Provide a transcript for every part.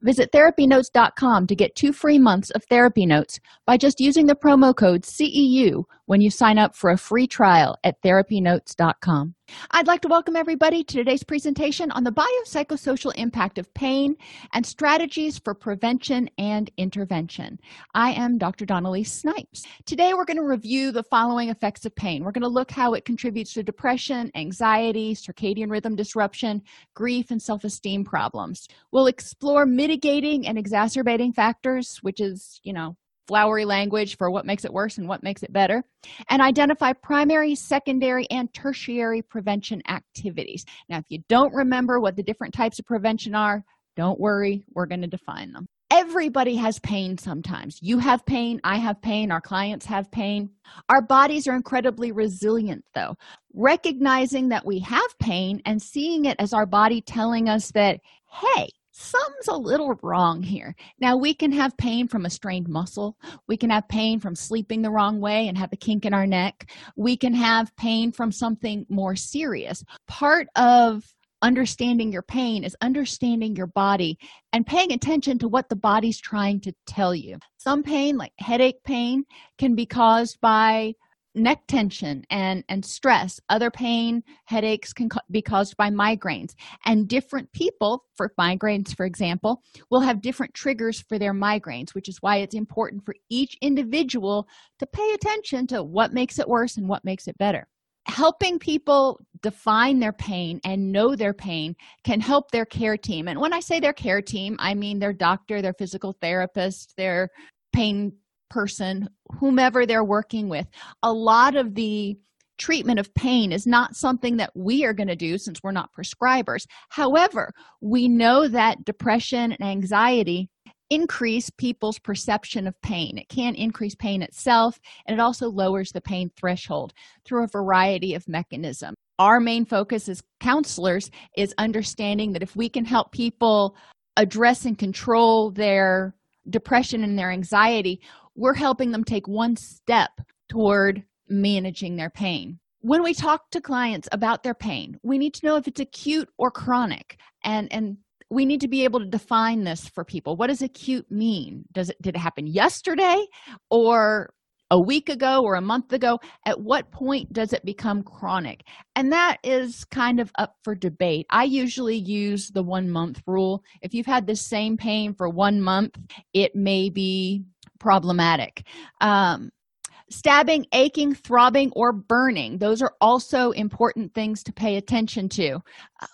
Visit therapynotes.com to get two free months of therapy notes by just using the promo code CEU when you sign up for a free trial at therapynotes.com. I'd like to welcome everybody to today's presentation on the biopsychosocial impact of pain and strategies for prevention and intervention. I am Dr. Dawn-Elise Snipes. Today we're going to review the following effects of pain. We're going to look how it contributes to depression, anxiety, circadian rhythm disruption, grief, and self esteem problems. We'll explore mitigating and exacerbating factors, which is, you know, flowery language for what makes it worse and what makes it better, and identify primary, secondary, and tertiary prevention activities. Now, if you don't remember what the different types of prevention are, don't worry, we're going to define them. Everybody has pain sometimes. You have pain, I have pain, our clients have pain. Our bodies are incredibly resilient, though. Recognizing that we have pain and seeing it as our body telling us that, hey, something's a little wrong here. Now, we can have pain from a strained muscle. We can have pain from sleeping the wrong way and have a kink in our neck. We can have pain from something more serious. Part of understanding your pain is understanding your body and paying attention to what the body's trying to tell you. Some pain, like headache pain, can be caused by neck tension and and stress other pain headaches can co- be caused by migraines. And different people for migraines for example will have different triggers for their migraines which is why it's important for each individual to pay attention to what makes it worse and what makes it better. Helping people define their pain and know their pain can help their care team. And when i say their care team i mean their doctor their physical therapist their pain person, whomever they're working with. A lot of the treatment of pain is not something that we are going to do since we're not prescribers. However, we know that depression and anxiety increase people's perception of pain. It can increase pain itself, and it also lowers the pain threshold through a variety of mechanisms. Our main focus as counselors is understanding that if we can help people address and control their depression and their anxiety, we're helping them take one step toward managing their pain. When we talk to clients about their pain, we need to know if it's acute or chronic. And, and we need to be able to define this for people. What does acute mean? Does it did it happen yesterday or a week ago or a month ago at what point does it become chronic and that is kind of up for debate i usually use the one month rule if you've had the same pain for one month it may be problematic. Um, stabbing aching throbbing or burning those are also important things to pay attention to.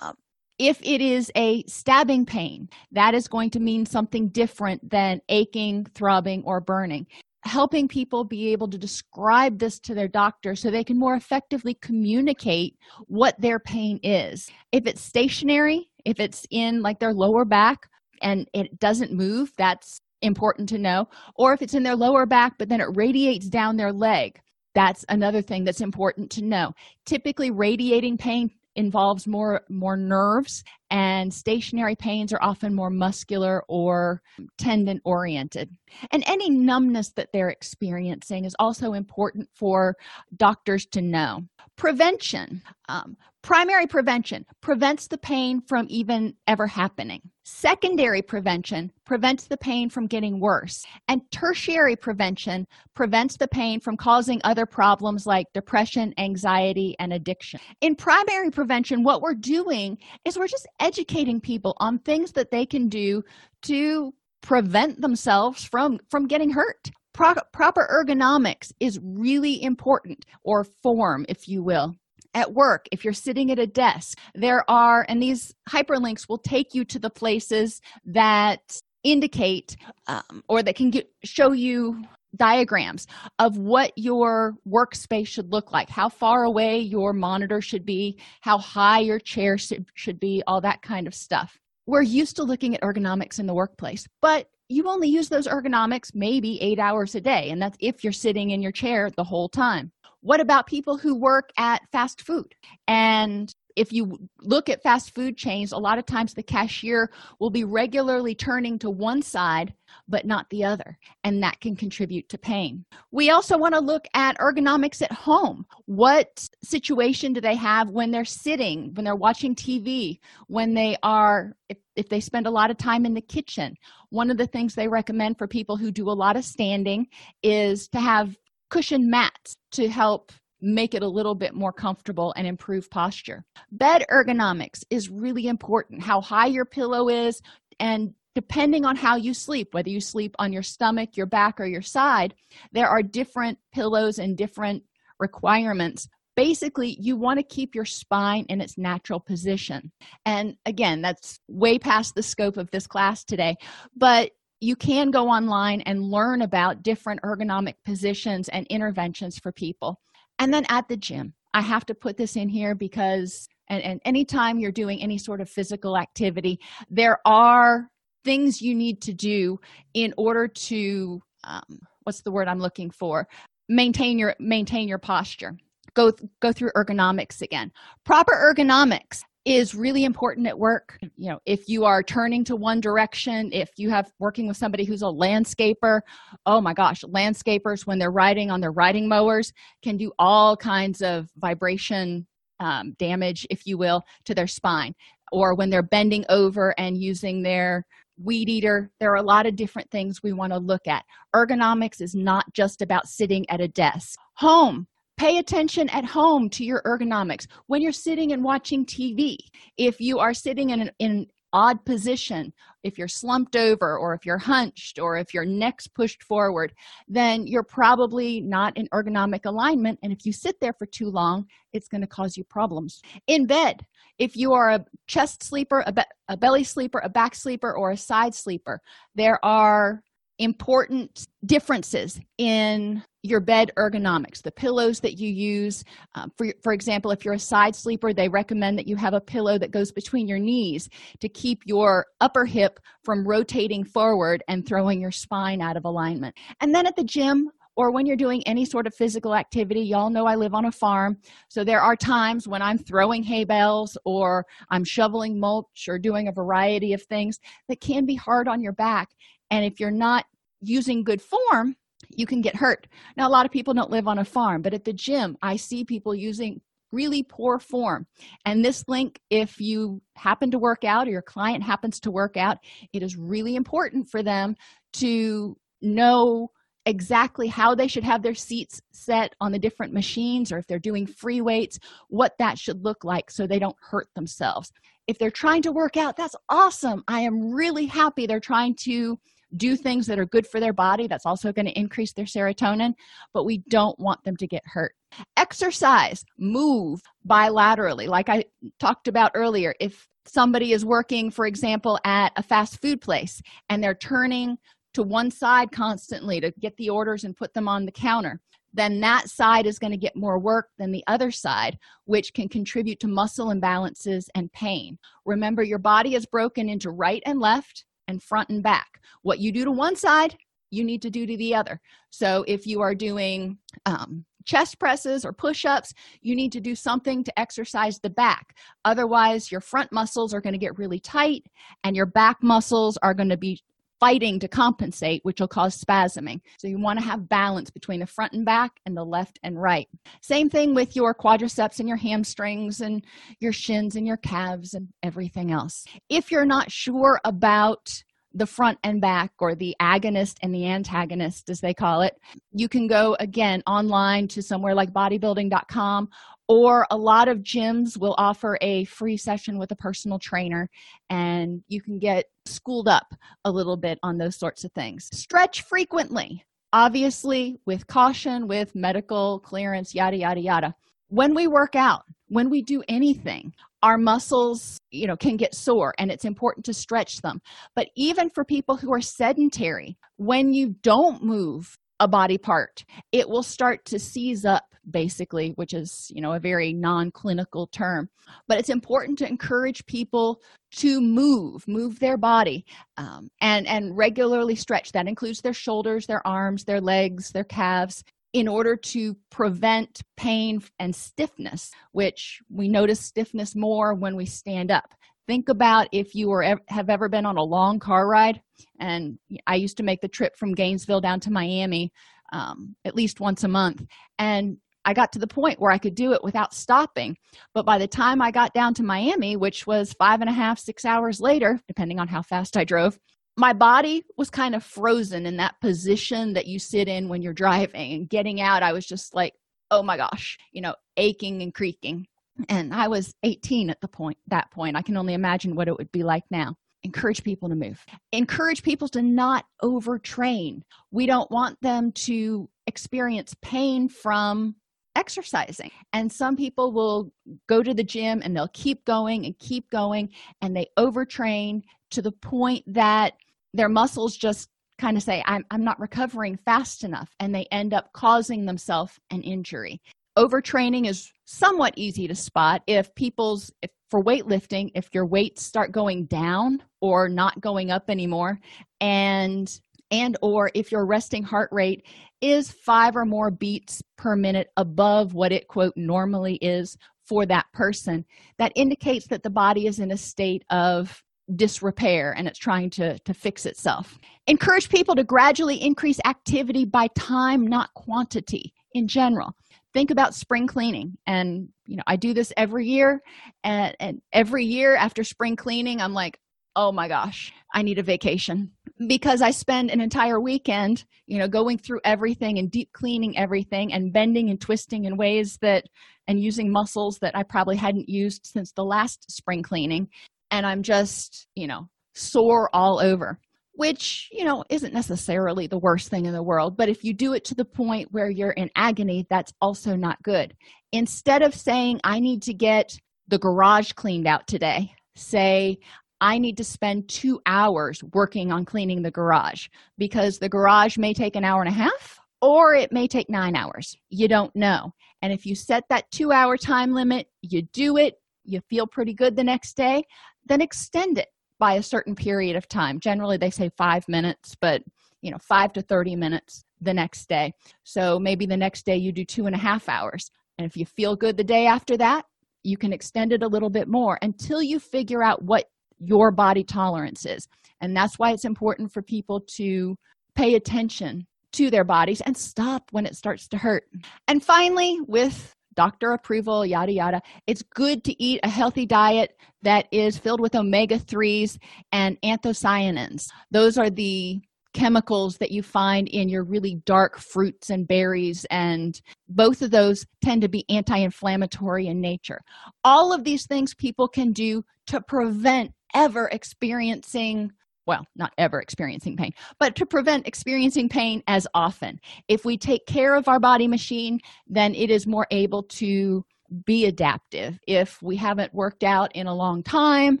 Uh, if it is a stabbing pain that is going to mean something different than aching throbbing or burning. Helping people be able to describe this to their doctor so they can more effectively communicate what their pain is. If it's stationary if it's in like their lower back and it doesn't move that's important to know or if it's in their lower back but then it radiates down their leg. That's another thing that's important to know. Typically radiating pain involves more more nerves and stationary pains are often more muscular or tendon oriented. And any numbness that they're experiencing is also important for doctors to know. Prevention um, primary prevention prevents the pain from even ever happening secondary prevention prevents the pain from getting worse. And tertiary prevention prevents the pain from causing other problems like depression anxiety and addiction. In primary prevention what we're doing is we're just educating people on things that they can do to prevent themselves from from getting hurt. Pro- proper ergonomics is really important or form if you will at work if you're sitting at a desk there are and these hyperlinks will take you to the places that indicate um, or that can get, show you diagrams of what your workspace should look like how far away your monitor should be how high your chair should, should be all that kind of stuff. We're used to looking at ergonomics in the workplace but you only use those ergonomics maybe eight hours a day and that's if you're sitting in your chair the whole time what about people who work at fast food? And if you look at fast food chains a lot of times the cashier will be regularly turning to one side but not the other and that can contribute to pain. We also want to look at ergonomics at home. What situation do they have when they're sitting when they're watching tv when they are if, if they spend a lot of time in the kitchen? One of the things they recommend for people who do a lot of standing is to have cushion mats to help make it a little bit more comfortable and improve posture. Bed ergonomics is really important. How high your pillow is, and depending on how you sleep, whether you sleep on your stomach, your back, or your side, there are different pillows and different requirements. Basically, you want to keep your spine in its natural position. And again, that's way past the scope of this class today, but you can go online and learn about different ergonomic positions and interventions for people. And then at the gym i have to put this in here because and, and anytime you're doing any sort of physical activity there are things you need to do in order to um, what's the word i'm looking for? Maintain your maintain your posture. Go go through ergonomics again. Proper ergonomics is really important at work. You know if you are turning to one direction if you have working with somebody who's a landscaper oh my gosh landscapers when they're riding on their riding mowers can do all kinds of vibration um, damage if you will to their spine. Or when they're bending over and using their weed eater there are a lot of different things we want to look at. Ergonomics is not just about sitting at a desk. Home Pay attention at home to your ergonomics when you're sitting and watching TV. If you are sitting in an, in odd position, if you're slumped over, or if you're hunched, or if your neck's pushed forward, then you're probably not in ergonomic alignment. And if you sit there for too long, it's going to cause you problems. In bed, if you are a chest sleeper, a, be- a belly sleeper, a back sleeper, or a side sleeper, there are important differences in your bed ergonomics the pillows that you use. Um, for, for example if you're a side sleeper they recommend that you have a pillow that goes between your knees to keep your upper hip from rotating forward and throwing your spine out of alignment. And then at the gym or when you're doing any sort of physical activity y'all know i live on a farm so there are times when i'm throwing hay bales or i'm shoveling mulch or doing a variety of things that can be hard on your back. And if you're not using good form you can get hurt. Now a lot of people don't live on a farm but at the gym i see people using really poor form. And this link if you happen to work out or your client happens to work out it is really important for them to know exactly how they should have their seats set on the different machines or if they're doing free weights what that should look like so they don't hurt themselves. If they're trying to work out that's awesome. I am really happy they're trying to do things that are good for their body that's also going to increase their serotonin but we don't want them to get hurt exercise move bilaterally like i talked about earlier if somebody is working for example at a fast food place and they're turning to one side constantly to get the orders and put them on the counter then that side is going to get more work than the other side, which can contribute to muscle imbalances and pain. Remember, your body is broken into right and left, and front and back. What you do to one side, you need to do to the other. So if you are doing um, chest presses or push ups, you need to do something to exercise the back. Otherwise, your front muscles are going to get really tight and your back muscles are going to be fighting to compensate, which will cause spasming. So you want to have balance between the front and back and the left and right. Same thing with your quadriceps and your hamstrings and your shins and your calves and everything else. If you're not sure about the front and back or the agonist and the antagonist as they call it you can go again online to somewhere like bodybuilding.com or a lot of gyms will offer a free session with a personal trainer and you can get schooled up a little bit on those sorts of things. Stretch frequently obviously with caution with medical clearance yada yada yada. When we work out when we do anything our muscles you know can get sore and it's important to stretch them. But even for people who are sedentary when you don't move a body part. It will start to seize up basically which is you know a very non-clinical term. But it's important to encourage people to move move their body um, and and regularly stretch. That includes their shoulders their arms their legs their calves in order to prevent pain and stiffness, which we notice stiffness more when we stand up. Think about if you were have ever been on a long car ride, and I used to make the trip from Gainesville down to Miami um, at least once a month, and I got to the point where I could do it without stopping. But by the time I got down to Miami, which was five and a half, six hours later, depending on how fast I drove, my body was kind of frozen in that position that you sit in when you're driving and getting out i was just like oh my gosh you know aching and creaking and i was 18 at the point that point. I can only imagine what it would be like now. Encourage people to move. Encourage people to not overtrain. We don't want them to experience pain from exercising. And some people will go to the gym and they'll keep going and keep going and they overtrain to the point that their muscles just kind of say I'm, I'm not recovering fast enough and they end up causing themselves an injury overtraining is somewhat easy to spot if people's if for weightlifting if your weights start going down or not going up anymore and and or if your resting heart rate is five or more beats per minute above what it quote normally is for that person that indicates that the body is in a state of disrepair and it's trying to to fix itself. Encourage people to gradually increase activity by time not quantity in general think about spring cleaning. And you know i do this every year and, and every year after spring cleaning i'm like oh my gosh i need a vacation. Because i spend an entire weekend you know going through everything and deep cleaning everything and bending and twisting in ways that and using muscles that i probably hadn't used since the last spring cleaning. And I'm just, you know, sore all over, which, you know, isn't necessarily the worst thing in the world. But if you do it to the point where you're in agony, that's also not good. Instead of saying, I need to get the garage cleaned out today, say, I need to spend two hours working on cleaning the garage because the garage may take an hour and a half or it may take nine hours. You don't know. And if you set that two hour time limit, you do it, you feel pretty good the next day, then extend it by a certain period of time. Generally, they say five minutes, but you know, five to 30 minutes the next day. So maybe the next day you do two and a half hours. And if you feel good the day after that, you can extend it a little bit more until you figure out what your body tolerance is. And that's why it's important for people to pay attention to their bodies and stop when it starts to hurt. And finally, with doctor approval, yada, yada. It's good to eat a healthy diet that is filled with omega 3s and anthocyanins. Those are the chemicals that you find in your really dark fruits and berries, and both of those tend to be anti inflammatory in nature. All of these things people can do to prevent ever experiencing well, not ever experiencing pain, but to prevent experiencing pain as often. If we take care of our body machine, then it is more able to be adaptive. If we haven't worked out in a long time,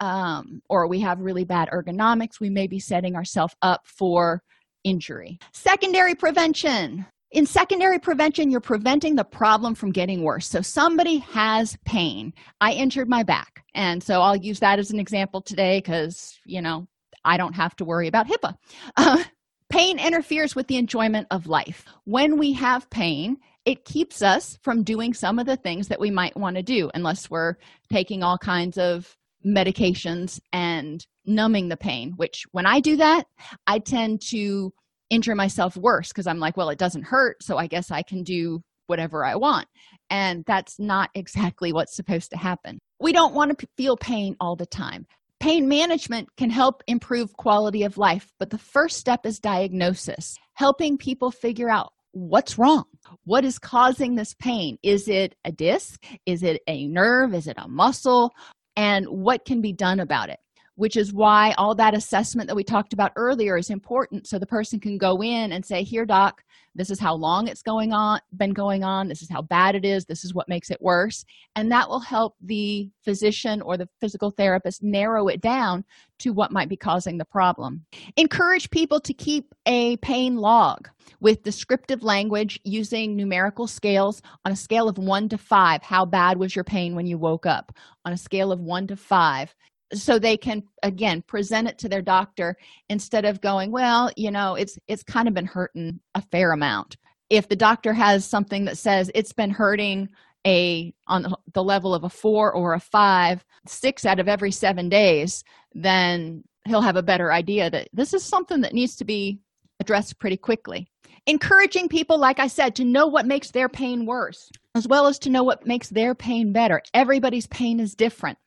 um, or we have really bad ergonomics, we may be setting ourselves up for injury. Secondary prevention. In secondary prevention, you're preventing the problem from getting worse. So, somebody has pain. I injured my back. And so, I'll use that as an example today because, you know, I don't have to worry about HIPAA. Uh, pain interferes with the enjoyment of life. When we have pain it keeps us from doing some of the things that we might want to do unless we're taking all kinds of medications and numbing the pain which when i do that i tend to injure myself worse because i'm like well it doesn't hurt so i guess i can do whatever i want and that's not exactly what's supposed to happen we don't want to p- feel pain all the time pain management can help improve quality of life but the first step is diagnosis helping people figure out what's wrong. What is causing this pain? Is it a disc? Is it a nerve? Is it a muscle? And what can be done about it which is why all that assessment that we talked about earlier is important so the person can go in and say here doc this is how long it's going on been going on. This is how bad it is. This is what makes it worse. And that will help the physician or the physical therapist narrow it down to what might be causing the problem. Encourage people to keep a pain log with descriptive language using numerical scales on a scale of 1 to 5 how bad was your pain when you woke up? On a scale of 1 to 5 so they can again present it to their doctor instead of going well you know it's it's kind of been hurting a fair amount. If the doctor has something that says it's been hurting a on the level of a four or a five six out of every seven days then he'll have a better idea that this is something that needs to be addressed pretty quickly. Encouraging people like i said to know what makes their pain worse as well as to know what makes their pain better. Everybody's pain is different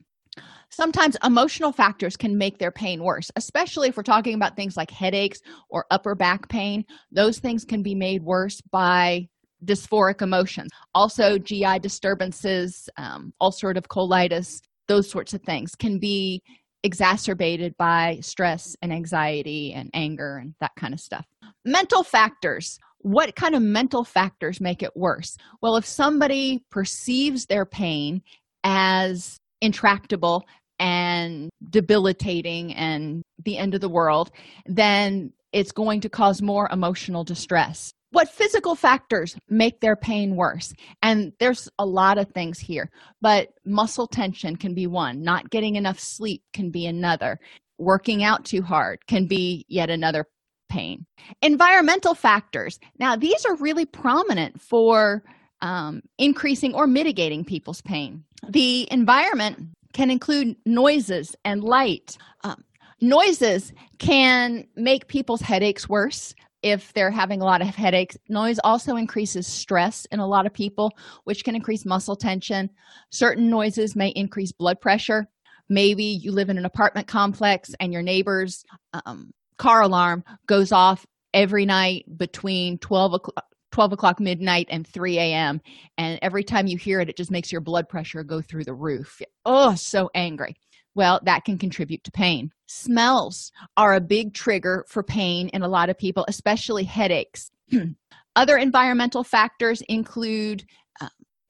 sometimes emotional factors can make their pain worse especially if we're talking about things like headaches or upper back pain. Those things can be made worse by dysphoric emotions also gi disturbances um, ulcerative colitis those sorts of things can be exacerbated by stress and anxiety and anger and that kind of stuff. Mental factors. What kind of mental factors make it worse? Well if somebody perceives their pain as intractable and debilitating and the end of the world, then it's going to cause more emotional distress. What physical factors make their pain worse? And there's a lot of things here, but muscle tension can be one, not getting enough sleep can be another, working out too hard can be yet another pain. Environmental factors. Now, these are really prominent for um, increasing or mitigating people's pain. The environment can include noises and light. Um, noises can make people's headaches worse if they're having a lot of headaches. Noise also increases stress in a lot of people, which can increase muscle tension. Certain noises may increase blood pressure. Maybe you live in an apartment complex and your neighbor's um, car alarm goes off every night between 12 o'clock 12 o'clock midnight and 3 a.m and every time you hear it it just makes your blood pressure go through the roof. Oh so angry. Well that can contribute to pain. Smells are a big trigger for pain in a lot of people especially headaches. Other environmental factors include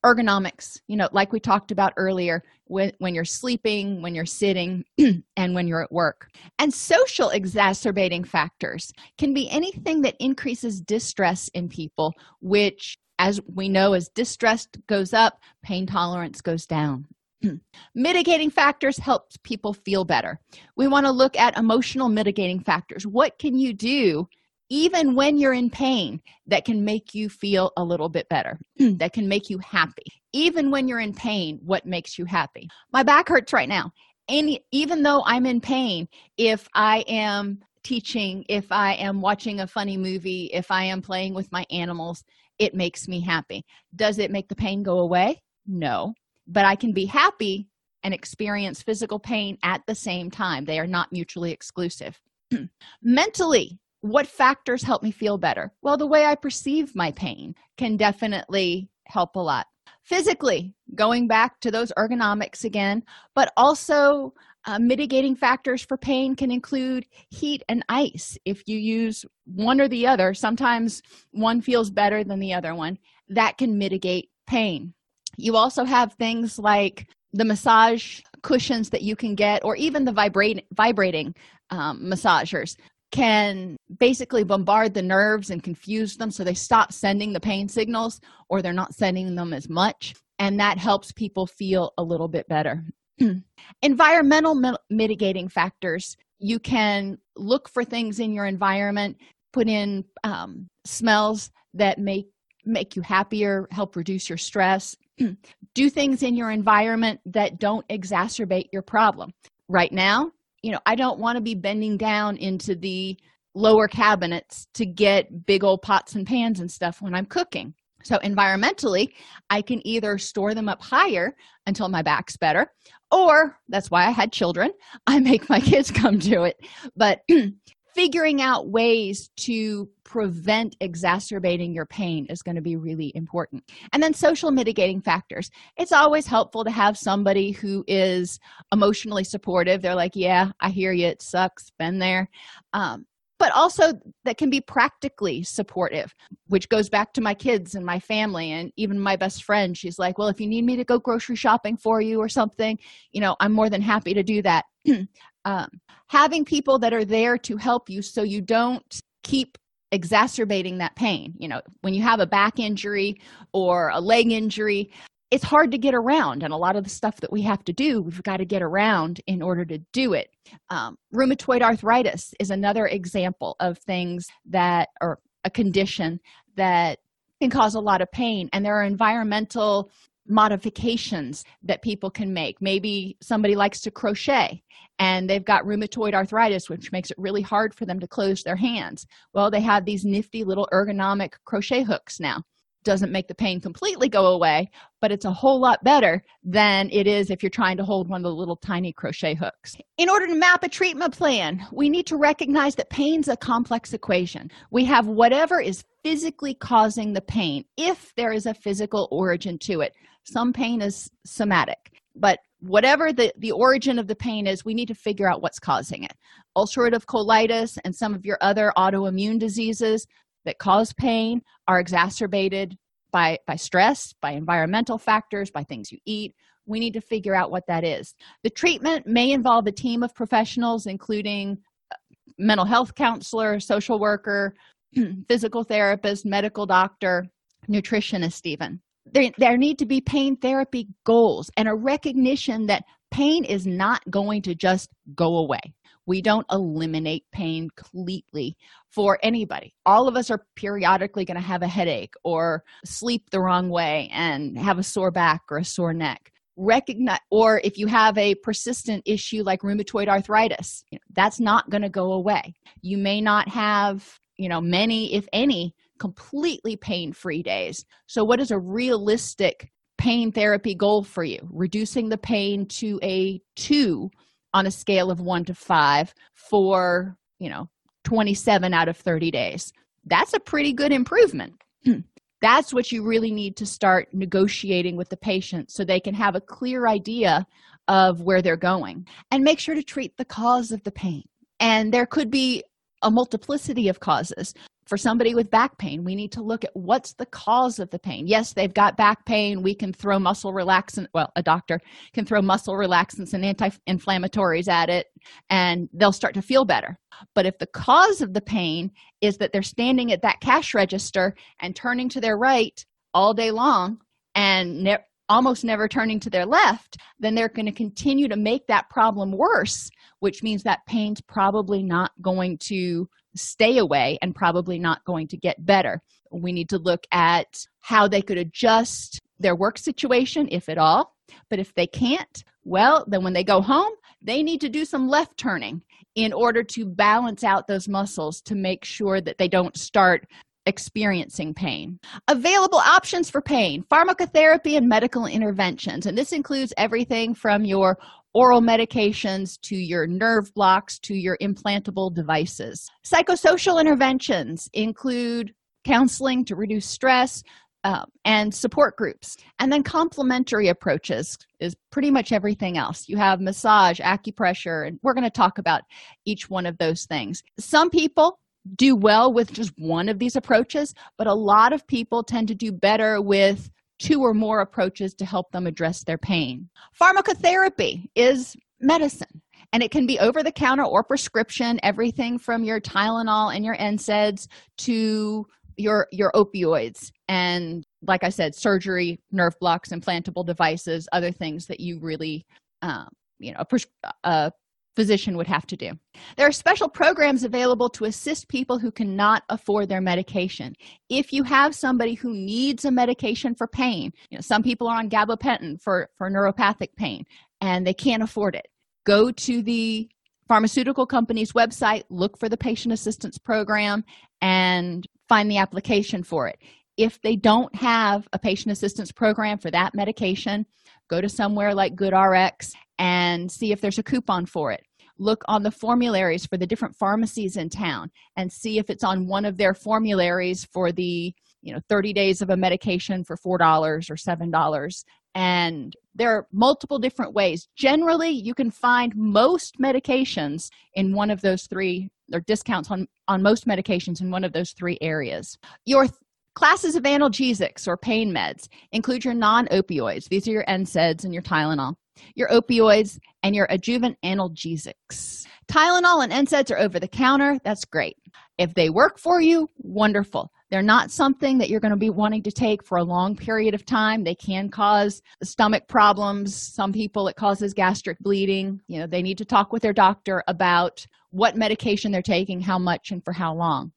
ergonomics you know like we talked about earlier when, when you're sleeping when you're sitting and when you're at work. And social exacerbating factors can be anything that increases distress in people which as we know as distress goes up pain tolerance goes down. Mitigating factors helps people feel better. We want to look at emotional mitigating factors. What can you do even when you're in pain that can make you feel a little bit better that can make you happy. Even when you're in pain what makes you happy? My back hurts right now. And even though i'm in pain if i am teaching if i am watching a funny movie if i am playing with my animals it makes me happy. Does it make the pain go away? No. But i can be happy and experience physical pain at the same time. They are not mutually exclusive. Mentally what factors help me feel better? Well the way i perceive my pain can definitely help a lot. Physically going back to those ergonomics again but also uh, mitigating factors for pain can include heat and ice. If you use one or the other sometimes one feels better than the other one that can mitigate pain. You also have things like the massage cushions that you can get or even the vibrating vibrating um, massagers can basically bombard the nerves and confuse them so they stop sending the pain signals or they're not sending them as much and that helps people feel a little bit better environmental mi- mitigating factors you can look for things in your environment put in um, smells that make make you happier, help reduce your stress. Do things in your environment that don't exacerbate your problem. Right now, you know, I don't want to be bending down into the lower cabinets to get big old pots and pans and stuff when I'm cooking. So, environmentally, I can either store them up higher until my back's better, or that's why I had children. I make my kids come do it. But figuring out ways to prevent exacerbating your pain is going to be really important. And then social mitigating factors. It's always helpful to have somebody who is emotionally supportive. They're like, Yeah, I hear you. It sucks. Been there. Um, but also that can be practically supportive, which goes back to my kids and my family and even my best friend. She's like, Well, if you need me to go grocery shopping for you or something, you know, I'm more than happy to do that. um, having people that are there to help you so you don't keep exacerbating that pain. You know, when you have a back injury or a leg injury, it's hard to get around. And a lot of the stuff that we have to do we've got to get around in order to do it. Um, rheumatoid arthritis is another example of things that are a condition that can cause a lot of pain. And there are environmental modifications that people can make maybe somebody likes to crochet and they've got rheumatoid arthritis which makes it really hard for them to close their hands well they have these nifty little ergonomic crochet hooks now doesn't make the pain completely go away, but it's a whole lot better than it is if you're trying to hold one of the little tiny crochet hooks. In order to map a treatment plan, we need to recognize that pain's a complex equation. We have whatever is physically causing the pain, if there is a physical origin to it. Some pain is somatic, but whatever the, the origin of the pain is, we need to figure out what's causing it. Ulcerative colitis and some of your other autoimmune diseases, that cause pain are exacerbated by by stress by environmental factors by things you eat. We need to figure out what that is. The treatment may involve a team of professionals including uh, mental health counselor social worker physical therapist medical doctor nutritionist even there, there need to be pain therapy goals and a recognition that pain is not going to just go away we don't eliminate pain completely for anybody. All of us are periodically going to have a headache or sleep the wrong way and have a sore back or a sore neck. Recognize, or if you have a persistent issue like rheumatoid arthritis, you know, that's not going to go away. You may not have, you know, many, if any, completely pain free days. So, what is a realistic pain therapy goal for you? Reducing the pain to a two on a scale of one to five for, you know, 27 out of 30 days. That's a pretty good improvement. That's what you really need to start negotiating with the patient so they can have a clear idea of where they're going. And make sure to treat the cause of the pain. And there could be a multiplicity of causes for somebody with back pain. We need to look at what's the cause of the pain. Yes they've got back pain. We can throw muscle relaxant well a doctor can throw muscle relaxants and anti-inflammatories at it and they'll start to feel better. But if the cause of the pain is that they're standing at that cash register and turning to their right all day long and ne- almost never turning to their left then they're going to continue to make that problem worse which means that pain's probably not going to stay away and probably not going to get better. We need to look at how they could adjust their work situation, if at all. But if they can't, well, then when they go home, they need to do some left turning in order to balance out those muscles to make sure that they don't start experiencing pain. Available options for pain pharmacotherapy and medical interventions. And this includes everything from your oral medications to your nerve blocks to your implantable devices. Psychosocial interventions include counseling to reduce stress. Uh, and support groups and then complementary approaches is pretty much everything else you have massage acupressure and we're going to talk about each one of those things some people do well with just one of these approaches but a lot of people tend to do better with two or more approaches to help them address their pain. Pharmacotherapy is medicine and it can be over the counter or prescription, everything from your Tylenol and your NSAIDs to your your opioids and like I said, surgery, nerve blocks, implantable devices, other things that you really, um, you know, a, a physician would have to do. There are special programs available to assist people who cannot afford their medication. If you have somebody who needs a medication for pain, you know, some people are on gabapentin for, for neuropathic pain and they can't afford it. Go to the pharmaceutical company's website, look for the patient assistance program, and find the application for it. If they don't have a patient assistance program for that medication, go to somewhere like GoodRx and see if there's a coupon for it look on the formularies for the different pharmacies in town and see if it's on one of their formularies for the you know 30 days of a medication for $4 or $7 and there are multiple different ways. Generally you can find most medications in one of those three or discounts on on most medications in one of those three areas. Your th- classes of analgesics or pain meds include your non-opioids. These are your nsaids and your tylenol your opioids, and your adjuvant analgesics. Tylenol and NSAIDs are over the counter. That's great. If they work for you, wonderful. They're not something that you're going to be wanting to take for a long period of time. They can cause stomach problems. Some people, it causes gastric bleeding. You know, they need to talk with their doctor about what medication they're taking, how much, and for how long.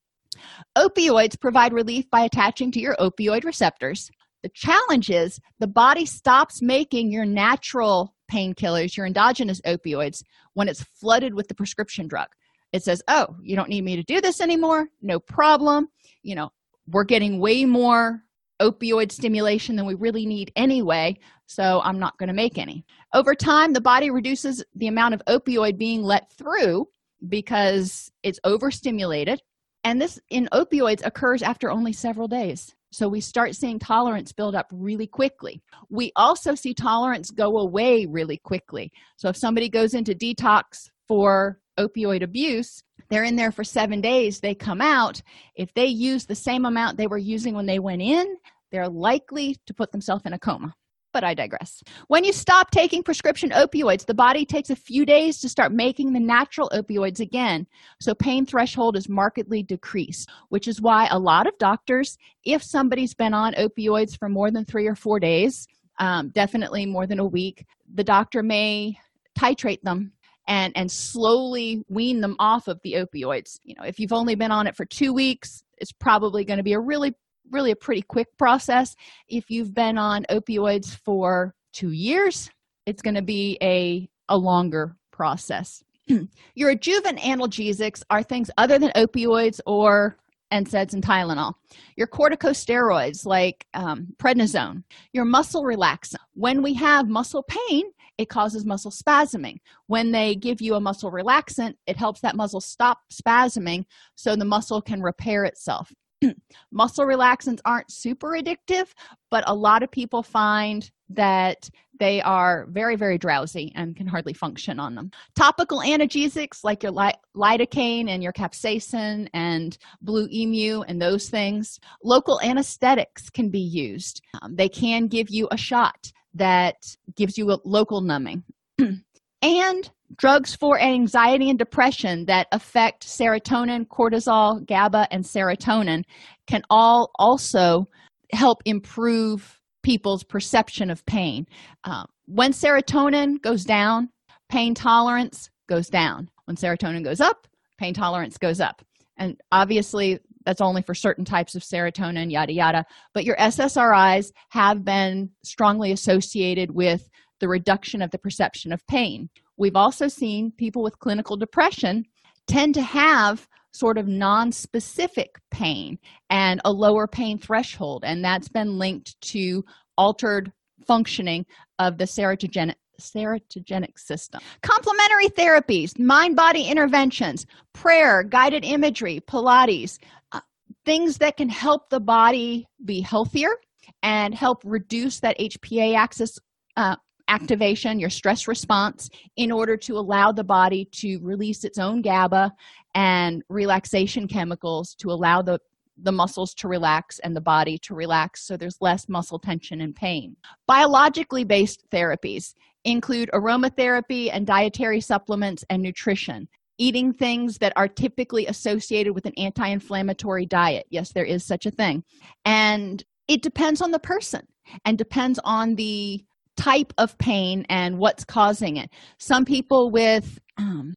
Opioids provide relief by attaching to your opioid receptors. The challenge is the body stops making your natural painkillers, your endogenous opioids, when it's flooded with the prescription drug. It says, Oh, you don't need me to do this anymore. No problem. You know, we're getting way more opioid stimulation than we really need anyway, so I'm not going to make any. Over time, the body reduces the amount of opioid being let through because it's overstimulated. And this in opioids occurs after only several days. So we start seeing tolerance build up really quickly. We also see tolerance go away really quickly. So if somebody goes into detox for opioid abuse, they're in there for seven days, they come out. If they use the same amount they were using when they went in, they're likely to put themselves in a coma but I digress. When you stop taking prescription opioids, the body takes a few days to start making the natural opioids again. So pain threshold is markedly decreased, which is why a lot of doctors, if somebody's been on opioids for more than three or four days, um, definitely more than a week, the doctor may titrate them and and slowly wean them off of the opioids you know if you've only been on it for two weeks it's probably going to be a really really a pretty quick process. If you've been on opioids for two years, it's going to be a, a longer process. Your adjuvant analgesics are things other than opioids or NSAIDs and Tylenol. Your corticosteroids like um, prednisone. Your muscle relaxant. When we have muscle pain, it causes muscle spasming. When they give you a muscle relaxant, it helps that muscle stop spasming so the muscle can repair itself. muscle relaxants aren't super addictive but a lot of people find that they are very very drowsy and can hardly function on them. Topical analgesics like your lidocaine and your capsaicin and blue emu and those things local anesthetics can be used. Um, they can give you a shot that gives you a local numbing. And drugs for anxiety and depression that affect serotonin, cortisol, GABA, and serotonin can all also help improve people's perception of pain. Um, when serotonin goes down, pain tolerance goes down. When serotonin goes up, pain tolerance goes up. And obviously, that's only for certain types of serotonin, yada, yada. But your SSRIs have been strongly associated with the reduction of the perception of pain. We've also seen people with clinical depression tend to have sort of non-specific pain and a lower pain threshold and that's been linked to altered functioning of the serotogenic serotogenic system. Complementary therapies, mind body interventions, prayer, guided imagery, Pilates, uh, things that can help the body be healthier and help reduce that HPA axis uh, activation, your stress response, in order to allow the body to release its own GABA and relaxation chemicals to allow the, the muscles to relax and the body to relax so there's less muscle tension and pain. Biologically based therapies include aromatherapy and dietary supplements and nutrition. Eating things that are typically associated with an anti inflammatory diet. Yes, there is such a thing. And it depends on the person and depends on the type of pain and what's causing it. Some people with um,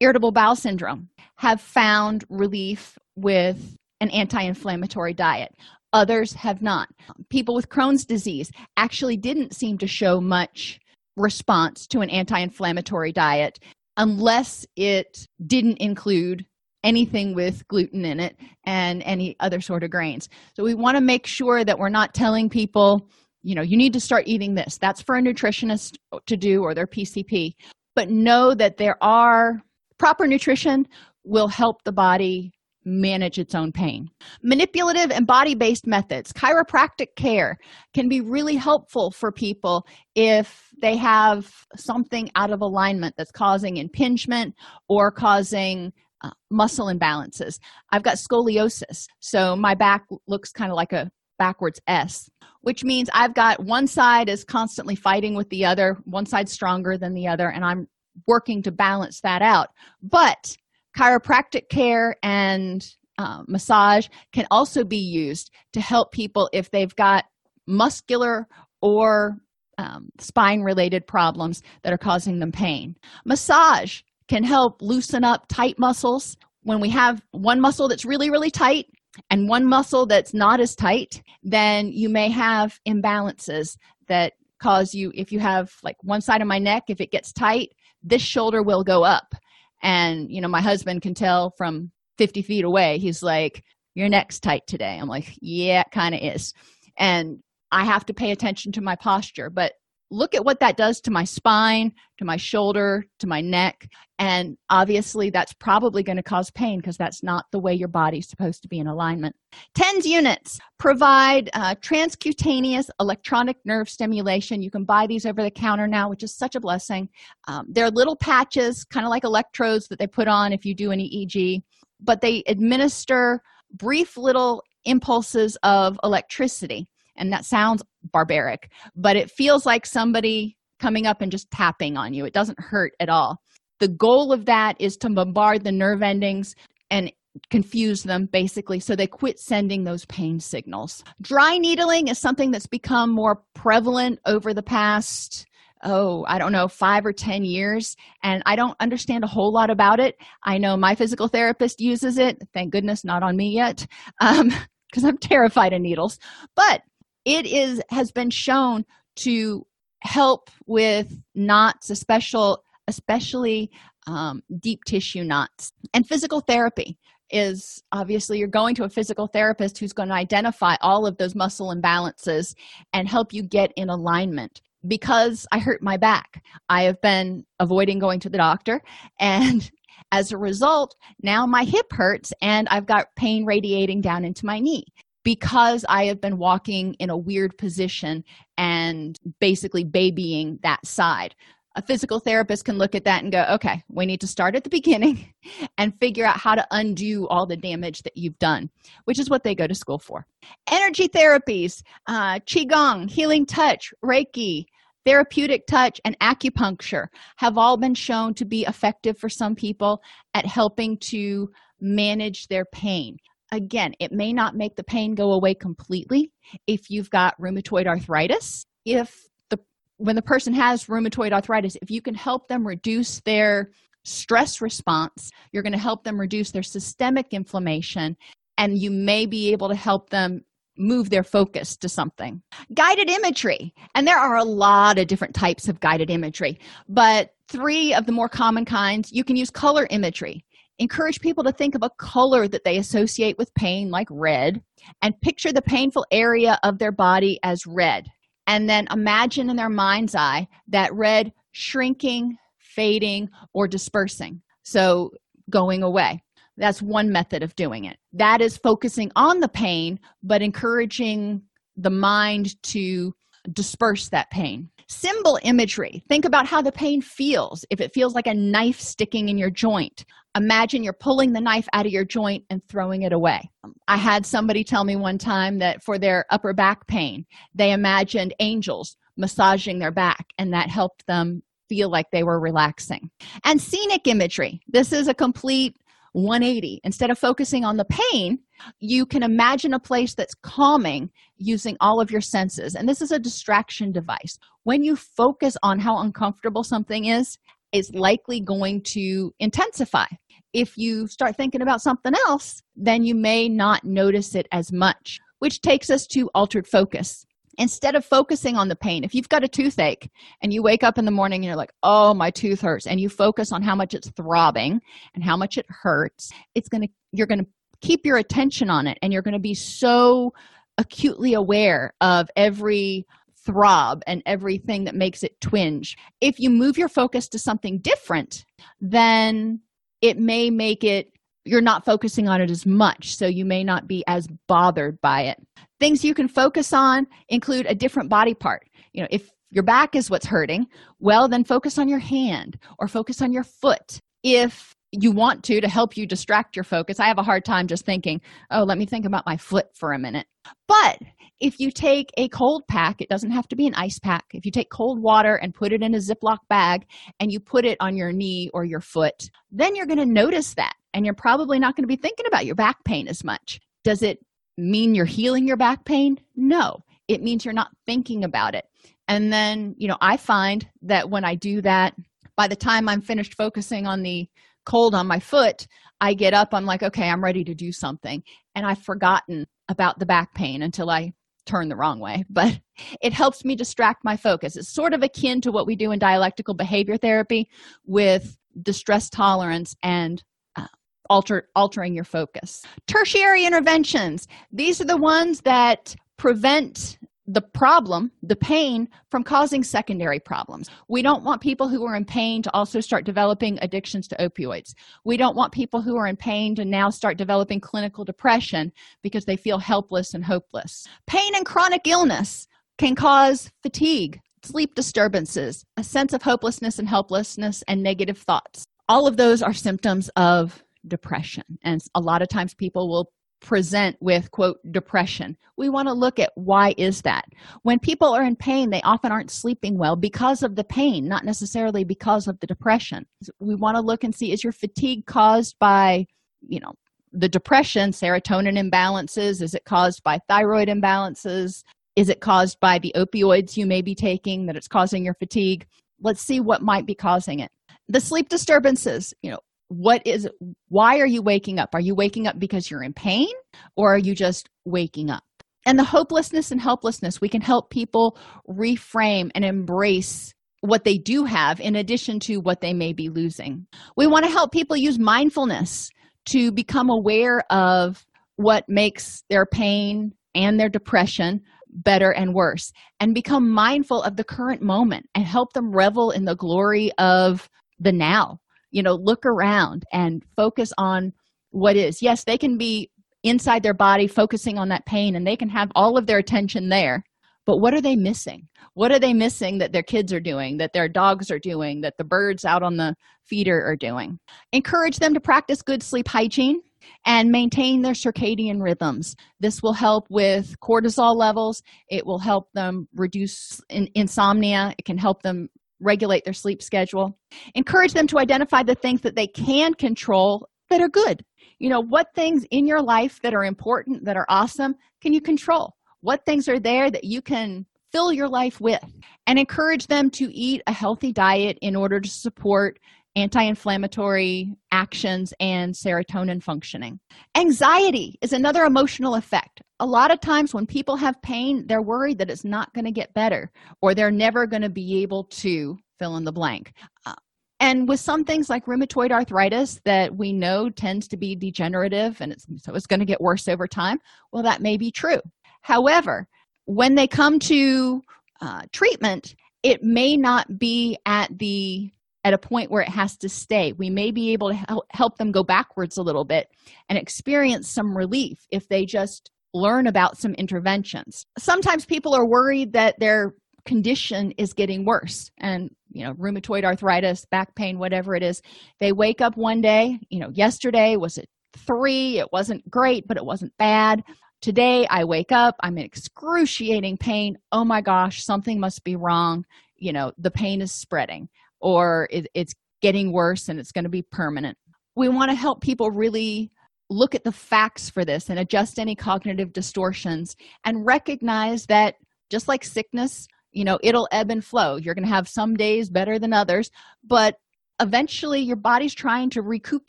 irritable bowel syndrome have found relief with an anti inflammatory diet. Others have not. People with Crohn's disease actually didn't seem to show much response to an anti inflammatory diet unless it didn't include anything with gluten in it and any other sort of grains. So we want to make sure that we're not telling people, you know, you need to start eating this. That's for a nutritionist to do or their PCP. But know that there are proper nutrition will help the body manage its own pain. Manipulative and body based methods, chiropractic care can be really helpful for people if they have something out of alignment that's causing impingement or causing uh, muscle imbalances. I've got scoliosis, so my back looks kind of like a backwards S, which means I've got one side is constantly fighting with the other, one side's stronger than the other, and I'm working to balance that out. But chiropractic care and uh, massage can also be used to help people if they've got muscular or um, spine related problems that are causing them pain. Massage can help loosen up tight muscles. When we have one muscle that's really, really tight and one muscle that's not as tight, then you may have imbalances that cause you, if you have like one side of my neck, if it gets tight, this shoulder will go up. And, you know, my husband can tell from 50 feet away, he's like, Your neck's tight today. I'm like, Yeah, it kind of is. And I have to pay attention to my posture. But look at what that does to my spine, to my shoulder, to my neck. And obviously, that's probably going to cause pain because that's not the way your body's supposed to be in alignment. TENS units provide uh, transcutaneous electronic nerve stimulation. You can buy these over the counter now, which is such a blessing. Um, they're little patches, kind of like electrodes that they put on if you do an EEG, but they administer brief little impulses of electricity and that sounds barbaric but it feels like somebody coming up and just tapping on you. It doesn't hurt at all. The goal of that is to bombard the nerve endings and confuse them basically so they quit sending those pain signals. Dry needling is something that's become more prevalent over the past oh i don't know five or ten years and i don't understand a whole lot about it. I know my physical therapist uses it. Thank goodness not on me yet um because i'm terrified of needles. But it is has been shown to help with knots especially especially um, deep tissue knots. And physical therapy is obviously you're going to a physical therapist who's going to identify all of those muscle imbalances and help you get in alignment. Because i hurt my back i have been avoiding going to the doctor and as a result now my hip hurts and i've got pain radiating down into my knee because I have been walking in a weird position and basically babying that side. A physical therapist can look at that and go, okay, we need to start at the beginning and figure out how to undo all the damage that you've done, which is what they go to school for. Energy therapies, uh, Qigong, healing touch, Reiki, therapeutic touch, and acupuncture have all been shown to be effective for some people at helping to manage their pain again it may not make the pain go away completely if you've got rheumatoid arthritis if the when the person has rheumatoid arthritis if you can help them reduce their stress response you're going to help them reduce their systemic inflammation and you may be able to help them move their focus to something. Guided imagery. And there are a lot of different types of guided imagery, but three of the more common kinds you can use color imagery encourage people to think of a color that they associate with pain, like red, and picture the painful area of their body as red. And then imagine in their mind's eye that red shrinking, fading, or dispersing. So going away. That's one method of doing it. That is focusing on the pain, but encouraging the mind to disperse that pain. Symbol imagery. Think about how the pain feels. If it feels like a knife sticking in your joint, imagine you're pulling the knife out of your joint and throwing it away. I had somebody tell me one time that for their upper back pain, they imagined angels massaging their back, and that helped them feel like they were relaxing. And scenic imagery. This is a complete 180. Instead of focusing on the pain, you can imagine a place that's calming using all of your senses. And this is a distraction device. When you focus on how uncomfortable something is, it's likely going to intensify. If you start thinking about something else, then you may not notice it as much, which takes us to altered focus. Instead of focusing on the pain, if you've got a toothache and you wake up in the morning and you're like, oh, my tooth hurts, and you focus on how much it's throbbing and how much it hurts, it's going to, you're going to keep your attention on it and you're going to be so acutely aware of every throb and everything that makes it twinge. If you move your focus to something different, then it may make it you're not focusing on it as much, so you may not be as bothered by it. Things you can focus on include a different body part. You know, if your back is what's hurting, well, then focus on your hand or focus on your foot. If you want to to help you distract your focus. I have a hard time just thinking, oh, let me think about my foot for a minute. But if you take a cold pack, it doesn't have to be an ice pack. If you take cold water and put it in a Ziploc bag and you put it on your knee or your foot, then you're going to notice that. And you're probably not going to be thinking about your back pain as much. Does it mean you're healing your back pain? No, it means you're not thinking about it. And then, you know, I find that when I do that, by the time I'm finished focusing on the cold on my foot, I get up, I'm like, okay, I'm ready to do something. And I've forgotten about the back pain until I turn the wrong way. But it helps me distract my focus. It's sort of akin to what we do in dialectical behavior therapy with distress tolerance and uh, alter, altering your focus. Tertiary interventions, these are the ones that prevent the problem, the pain, from causing secondary problems. We don't want people who are in pain to also start developing addictions to opioids. We don't want people who are in pain to now start developing clinical depression because they feel helpless and hopeless. Pain and chronic illness can cause fatigue, sleep disturbances, a sense of hopelessness and helplessness, and negative thoughts. All of those are symptoms of depression. And a lot of times people will present with quote depression. We want to look at why is that? When people are in pain they often aren't sleeping well because of the pain not necessarily because of the depression. We want to look and see is your fatigue caused by you know the depression serotonin imbalances? Is it caused by thyroid imbalances? Is it caused by the opioids you may be taking that it's causing your fatigue? Let's see what might be causing it. The sleep disturbances you know what is why are you waking up? Are you waking up because you're in pain or are you just waking up? And the hopelessness and helplessness we can help people reframe and embrace what they do have in addition to what they may be losing. We want to help people use mindfulness to become aware of what makes their pain and their depression better and worse and become mindful of the current moment and help them revel in the glory of the now you know look around and focus on what is. Yes they can be inside their body focusing on that pain and they can have all of their attention there but what are they missing? What are they missing that their kids are doing that their dogs are doing that the birds out on the feeder are doing? Encourage them to practice good sleep hygiene and maintain their circadian rhythms. This will help with cortisol levels. It will help them reduce in- insomnia. It can help them regulate their sleep schedule encourage them to identify the things that they can control that are good. You know what things in your life that are important that are awesome can you control? What things are there that you can fill your life with? And encourage them to eat a healthy diet in order to support anti-inflammatory actions and serotonin functioning. Anxiety is another emotional effect. A lot of times when people have pain they're worried that it's not going to get better or they're never going to be able to fill in the blank. Uh, and with some things like rheumatoid arthritis that we know tends to be degenerative and it's, so it's going to get worse over time well that may be true. However when they come to uh, treatment it may not be at the at a point where it has to stay. We may be able to help them go backwards a little bit and experience some relief if they just learn about some interventions. Sometimes people are worried that their condition is getting worse and you know rheumatoid arthritis back pain whatever it is. They wake up one day you know yesterday was it three? It wasn't great but it wasn't bad. Today i wake up i'm in excruciating pain. Oh my gosh something must be wrong. You know the pain is spreading or it, it's getting worse and it's going to be permanent we want to help people really look at the facts for this and adjust any cognitive distortions and recognize that just like sickness you know it'll ebb and flow you're going to have some days better than others but eventually your body's trying to recoup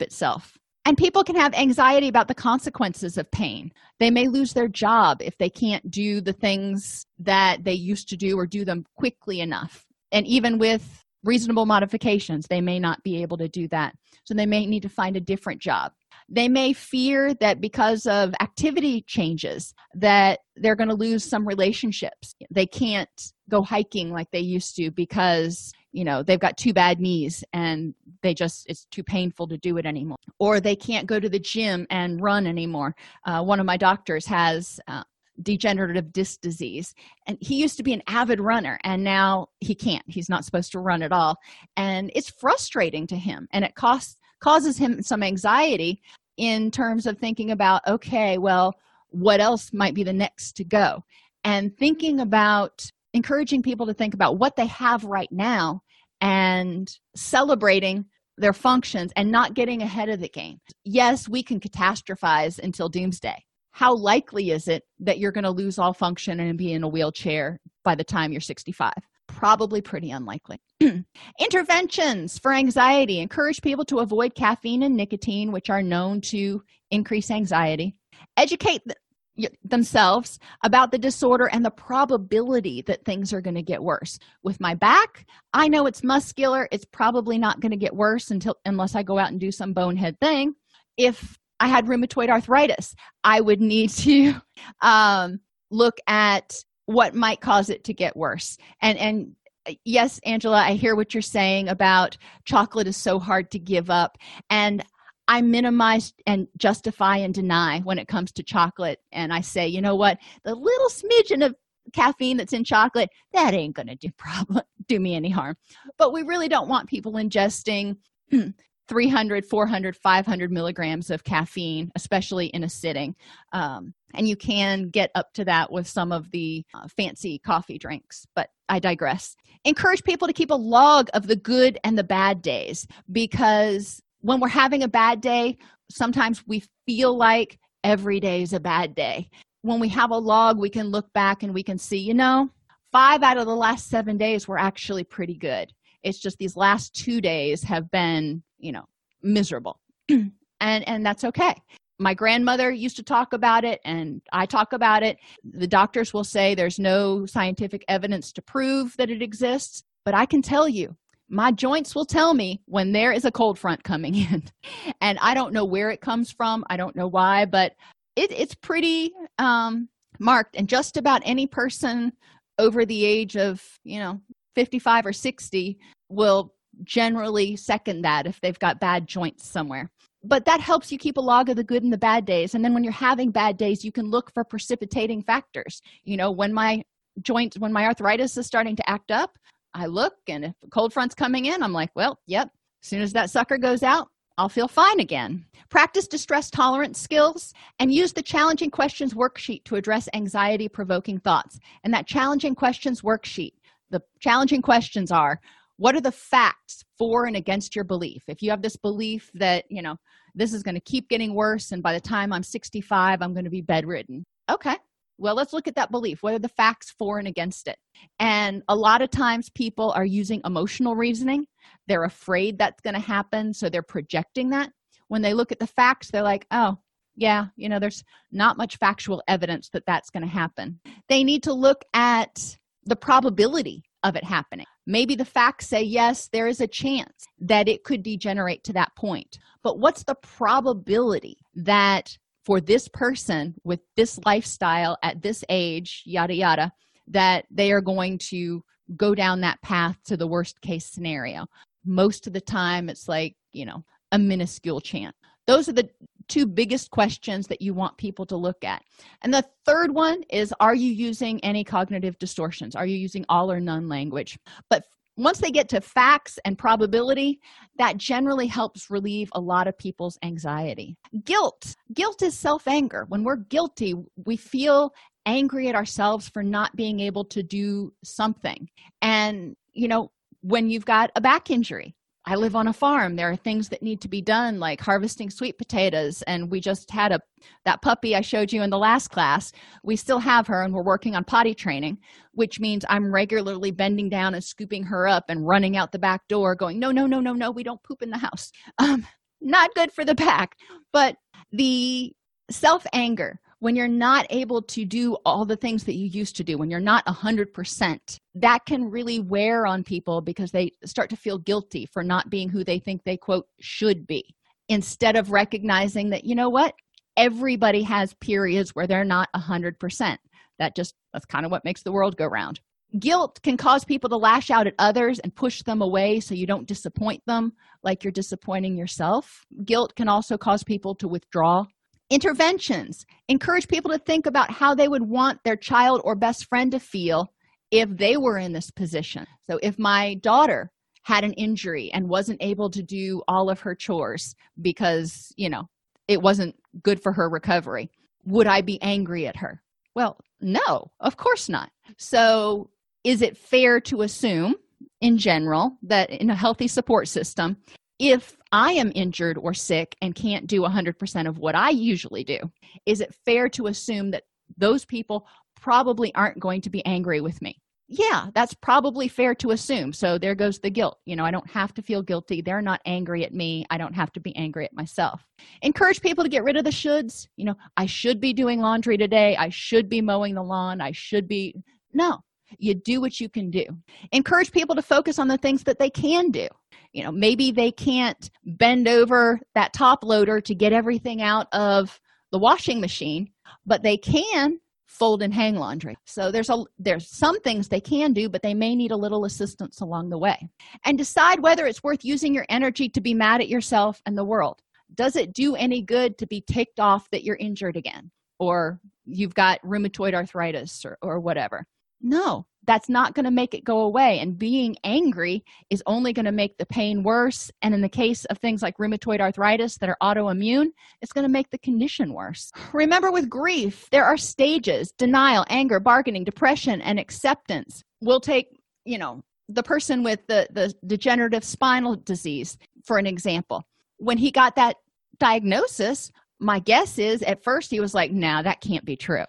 itself and people can have anxiety about the consequences of pain. They may lose their job if they can't do the things that they used to do or do them quickly enough. And even with reasonable modifications, they may not be able to do that. So they may need to find a different job. They may fear that because of activity changes that they're going to lose some relationships. They can't go hiking like they used to because you know they've got two bad knees and they just it's too painful to do it anymore or they can't go to the gym and run anymore uh, one of my doctors has uh, degenerative disc disease and he used to be an avid runner and now he can't he's not supposed to run at all and it's frustrating to him and it costs causes him some anxiety in terms of thinking about okay well what else might be the next to go and thinking about encouraging people to think about what they have right now and celebrating their functions and not getting ahead of the game. Yes, we can catastrophize until doomsday. How likely is it that you're going to lose all function and be in a wheelchair by the time you're 65? Probably pretty unlikely. Interventions for anxiety encourage people to avoid caffeine and nicotine, which are known to increase anxiety. Educate themselves about the disorder and the probability that things are going to get worse with my back i know it's muscular it's probably not going to get worse until unless i go out and do some bonehead thing if i had rheumatoid arthritis i would need to um, look at what might cause it to get worse and and yes angela i hear what you're saying about chocolate is so hard to give up and I minimize and justify and deny when it comes to chocolate. And I say, you know what? The little smidgen of caffeine that's in chocolate, that ain't to do problem do me any harm. But we really don't want people ingesting 300, 400, 500 milligrams of caffeine, especially in a sitting. Um, and you can get up to that with some of the uh, fancy coffee drinks, but I digress. Encourage people to keep a log of the good and the bad days because when we're having a bad day, sometimes we feel like every day is a bad day. When we have a log, we can look back and we can see, you know, five out of the last seven days were actually pretty good. It's just these last two days have been, you know, miserable. and and that's okay. My grandmother used to talk about it and I talk about it. The doctors will say there's no scientific evidence to prove that it exists, but I can tell you my joints will tell me when there is a cold front coming in and i don't know where it comes from i don't know why but it, it's pretty um, marked and just about any person over the age of you know 55 or 60 will generally second that if they've got bad joints somewhere but that helps you keep a log of the good and the bad days and then when you're having bad days you can look for precipitating factors you know when my joint when my arthritis is starting to act up I look, and if a cold front's coming in, I'm like, well, yep, as soon as that sucker goes out, I'll feel fine again. Practice distress tolerance skills and use the challenging questions worksheet to address anxiety provoking thoughts. And that challenging questions worksheet, the challenging questions are what are the facts for and against your belief? If you have this belief that, you know, this is going to keep getting worse and by the time I'm 65, I'm going to be bedridden. Okay, well, let's look at that belief. What are the facts for and against it? And a lot of times people are using emotional reasoning. They're afraid that's going to happen, so they're projecting that. When they look at the facts, they're like, oh, yeah, you know, there's not much factual evidence that that's going to happen. They need to look at the probability of it happening. Maybe the facts say, yes, there is a chance that it could degenerate to that point. But what's the probability that for this person with this lifestyle at this age, yada, yada, that they are going to go down that path to the worst case scenario. Most of the time, it's like, you know, a minuscule chance. Those are the two biggest questions that you want people to look at. And the third one is Are you using any cognitive distortions? Are you using all or none language? But once they get to facts and probability, that generally helps relieve a lot of people's anxiety. Guilt. Guilt is self anger. When we're guilty, we feel angry at ourselves for not being able to do something. And, you know, when you've got a back injury, I live on a farm. There are things that need to be done like harvesting sweet potatoes and we just had a that puppy I showed you in the last class. We still have her and we're working on potty training, which means I'm regularly bending down and scooping her up and running out the back door going, "No, no, no, no, no, we don't poop in the house." Um not good for the back. But the self-anger when you're not able to do all the things that you used to do, when you're not 100%, that can really wear on people because they start to feel guilty for not being who they think they, quote, should be. Instead of recognizing that, you know what? Everybody has periods where they're not 100%. That just, that's kind of what makes the world go round. Guilt can cause people to lash out at others and push them away so you don't disappoint them like you're disappointing yourself. Guilt can also cause people to withdraw interventions. Encourage people to think about how they would want their child or best friend to feel if they were in this position. So if my daughter had an injury and wasn't able to do all of her chores because you know it wasn't good for her recovery would i be angry at her? Well no of course not. So is it fair to assume in general that in a healthy support system if I am injured or sick and can't do 100% of what I usually do, is it fair to assume that those people probably aren't going to be angry with me? Yeah, that's probably fair to assume. So there goes the guilt. You know, I don't have to feel guilty. They're not angry at me. I don't have to be angry at myself. Encourage people to get rid of the shoulds. You know, I should be doing laundry today. I should be mowing the lawn. I should be. No, you do what you can do. Encourage people to focus on the things that they can do you know maybe they can't bend over that top loader to get everything out of the washing machine but they can fold and hang laundry. So there's a there's some things they can do but they may need a little assistance along the way. And decide whether it's worth using your energy to be mad at yourself and the world. Does it do any good to be ticked off that you're injured again or you've got rheumatoid arthritis or, or whatever? No that's not going to make it go away. And being angry is only going to make the pain worse. And in the case of things like rheumatoid arthritis that are autoimmune it's going to make the condition worse. Remember with grief there are stages. Denial anger bargaining depression and acceptance we'll take you know the person with the the degenerative spinal disease for an example. When he got that diagnosis my guess is at first he was like nah that can't be true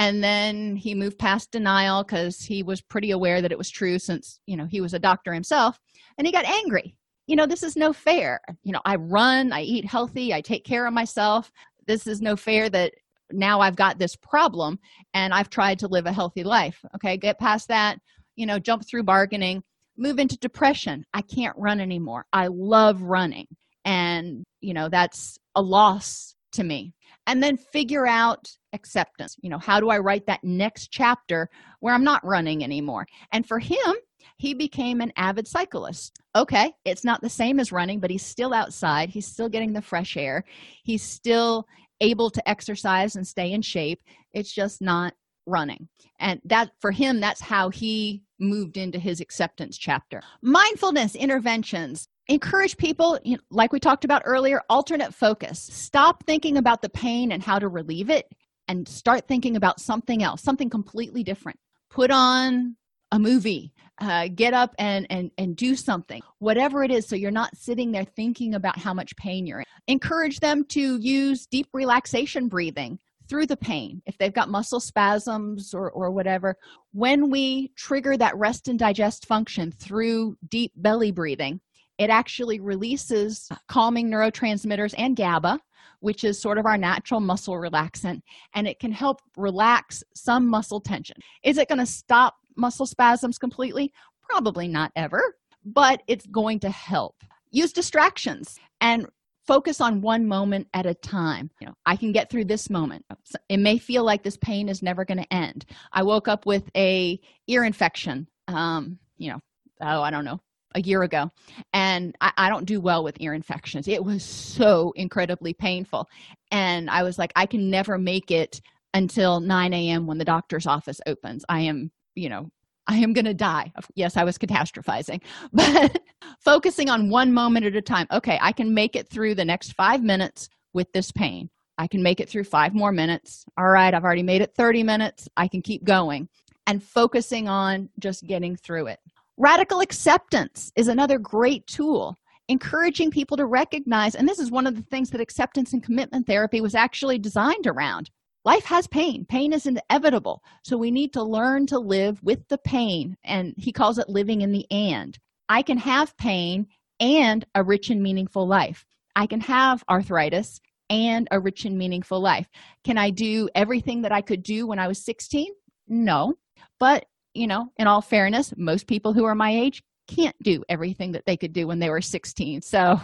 and then he moved past denial because he was pretty aware that it was true since you know he was a doctor himself. And he got angry. You know this is no fair. You know i run i eat healthy i take care of myself. This is no fair that now i've got this problem and i've tried to live a healthy life. Okay get past that. You know jump through bargaining. Move into depression. I can't run anymore. I love running. And you know that's a loss to me. And then figure out acceptance. You know how do i write that next chapter where i'm not running anymore? And for him he became an avid cyclist. Okay it's not the same as running but he's still outside. He's still getting the fresh air. He's still able to exercise and stay in shape. It's just not running. And that for him that's how he moved into his acceptance chapter. Mindfulness interventions. Encourage people like we talked about earlier alternate focus. Stop thinking about the pain and how to relieve it and start thinking about something else something completely different. Put on a movie uh, get up and and and do something whatever it is so you're not sitting there thinking about how much pain you're in. Encourage them to use deep relaxation breathing through the pain. If they've got muscle spasms or, or whatever when we trigger that rest and digest function through deep belly breathing it actually releases calming neurotransmitters and GABA, which is sort of our natural muscle relaxant, and it can help relax some muscle tension. Is it going to stop muscle spasms completely? Probably not ever, but it's going to help. Use distractions and focus on one moment at a time. You know, I can get through this moment. It may feel like this pain is never going to end. I woke up with a ear infection. Um, you know, oh, I don't know, a year ago and I, I, don't do well with ear infections. It was so incredibly painful. And i was like i can never make it until 9 a.m when the doctor's office opens. I am you know i am going to die yes i was catastrophizing. But focusing on one moment at a time. Okay i can make it through the next five minutes with this pain. I can make it through five more minutes. All right i've already made it 30 minutes. I can keep going. And focusing on just getting through it Radical acceptance is another great tool. encouraging people to recognize, and this is one of the things that acceptance and commitment therapy was actually designed around. Life has pain. Pain is inevitable. So we need to learn to live with the pain. And he calls it living in the and. I can have pain and a rich and meaningful life. I can have arthritis and a rich and meaningful life. Can I do everything that I could do when I was 16? No. But, you know, in all fairness, most people who are my age can't do everything that they could do when they were 16. So,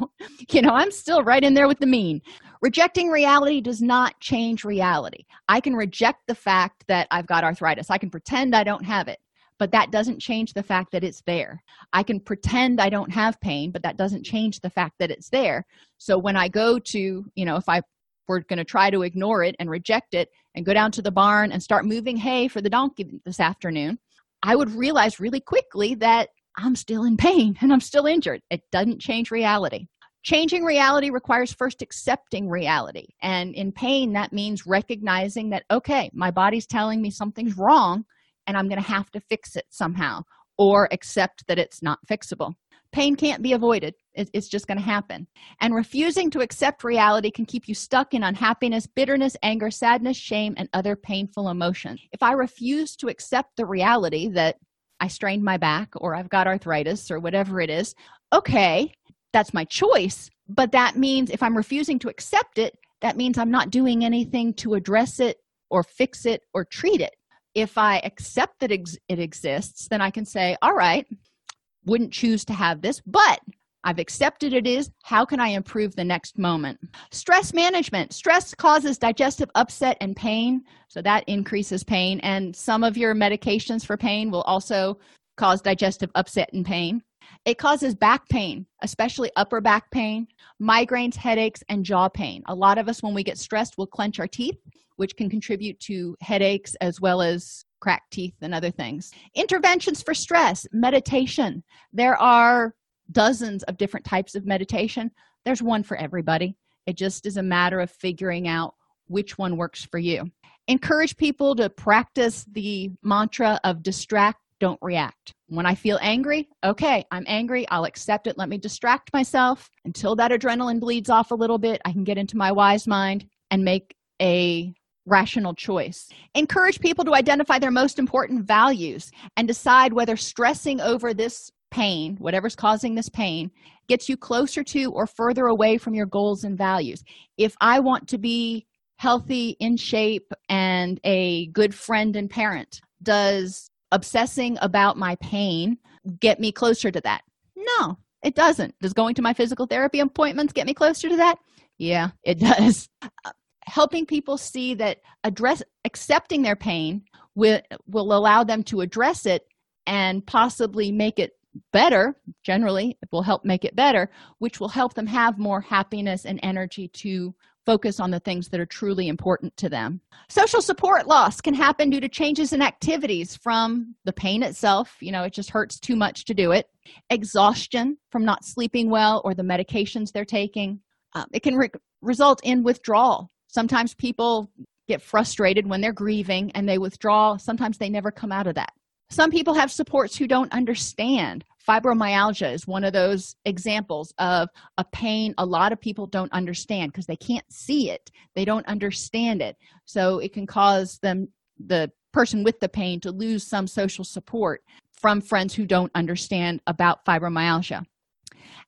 you know, I'm still right in there with the mean. Rejecting reality does not change reality. I can reject the fact that I've got arthritis, I can pretend I don't have it but that doesn't change the fact that it's there. I can pretend I don't have pain, but that doesn't change the fact that it's there. So when I go to, you know, if I were going to try to ignore it and reject it and go down to the barn and start moving hay for the donkey this afternoon, I would realize really quickly that I'm still in pain and I'm still injured. It doesn't change reality. Changing reality requires first accepting reality. And in pain, that means recognizing that, okay, my body's telling me something's wrong and I'm going to have to fix it somehow or accept that it's not fixable. Pain can't be avoided, it's just going to happen. And refusing to accept reality can keep you stuck in unhappiness, bitterness, anger, sadness, shame, and other painful emotions. If I refuse to accept the reality that I strained my back or I've got arthritis or whatever it is, okay, that's my choice. But that means if I'm refusing to accept it, that means I'm not doing anything to address it or fix it or treat it if I accept that it exists, then I can say, all right, wouldn't choose to have this, but I've accepted it is. How can I improve the next moment? Stress management. Stress causes digestive upset and pain, so that increases pain. And some of your medications for pain will also cause digestive upset and pain. It causes back pain, especially upper back pain, migraines, headaches, and jaw pain. A lot of us, when we get stressed, will clench our teeth which can contribute to headaches as well as cracked teeth and other things. Interventions for stress, meditation. There are dozens of different types of meditation. There's one for everybody. It just is a matter of figuring out which one works for you. Encourage people to practice the mantra of distract, don't react. When I feel angry, okay, I'm angry. I'll accept it. Let me distract myself until that adrenaline bleeds off a little bit. I can get into my wise mind and make a rational choice. Encourage people to identify their most important values and decide whether stressing over this pain, whatever's causing this pain, gets you closer to or further away from your goals and values. If I want to be healthy, in shape, and a good friend and parent, does obsessing about my pain get me closer to that? No, it doesn't. Does going to my physical therapy appointments get me closer to that? Yeah, it does helping people see that address accepting their pain will, will allow them to address it and possibly make it better generally it will help make it better which will help them have more happiness and energy to focus on the things that are truly important to them. Social support loss can happen due to changes in activities from the pain itself. You know it just hurts too much to do it. Exhaustion from not sleeping well or the medications they're taking. Uh, it can re- result in withdrawal sometimes people get frustrated when they're grieving and they withdraw. Sometimes they never come out of that. Some people have supports who don't understand. Fibromyalgia is one of those examples of a pain a lot of people don't understand because they can't see it. They don't understand it. So it can cause them the person with the pain to lose some social support from friends who don't understand about fibromyalgia